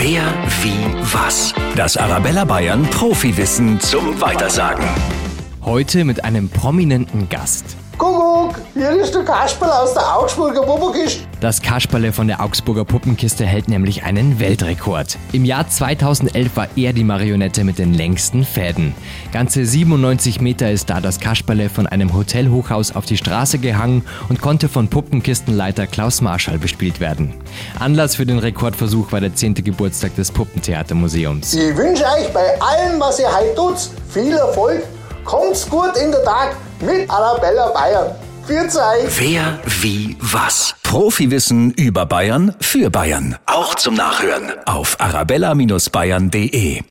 Wer, wie, was? Das Arabella Bayern Profiwissen zum Weitersagen. Heute mit einem prominenten Gast. Hier ist der Kasperl aus der Augsburger Puppenkiste. Das Kasperle von der Augsburger Puppenkiste hält nämlich einen Weltrekord. Im Jahr 2011 war er die Marionette mit den längsten Fäden. Ganze 97 Meter ist da das Kasperle von einem Hotelhochhaus auf die Straße gehangen und konnte von Puppenkistenleiter Klaus Marschall bespielt werden. Anlass für den Rekordversuch war der 10. Geburtstag des Puppentheatermuseums. Ich wünsche euch bei allem, was ihr heute tut, viel Erfolg. Kommt's gut in den Tag mit Arabella Bayern. Euch! Wer, wie, was? Profiwissen über Bayern für Bayern. Auch zum Nachhören auf arabella-bayern.de.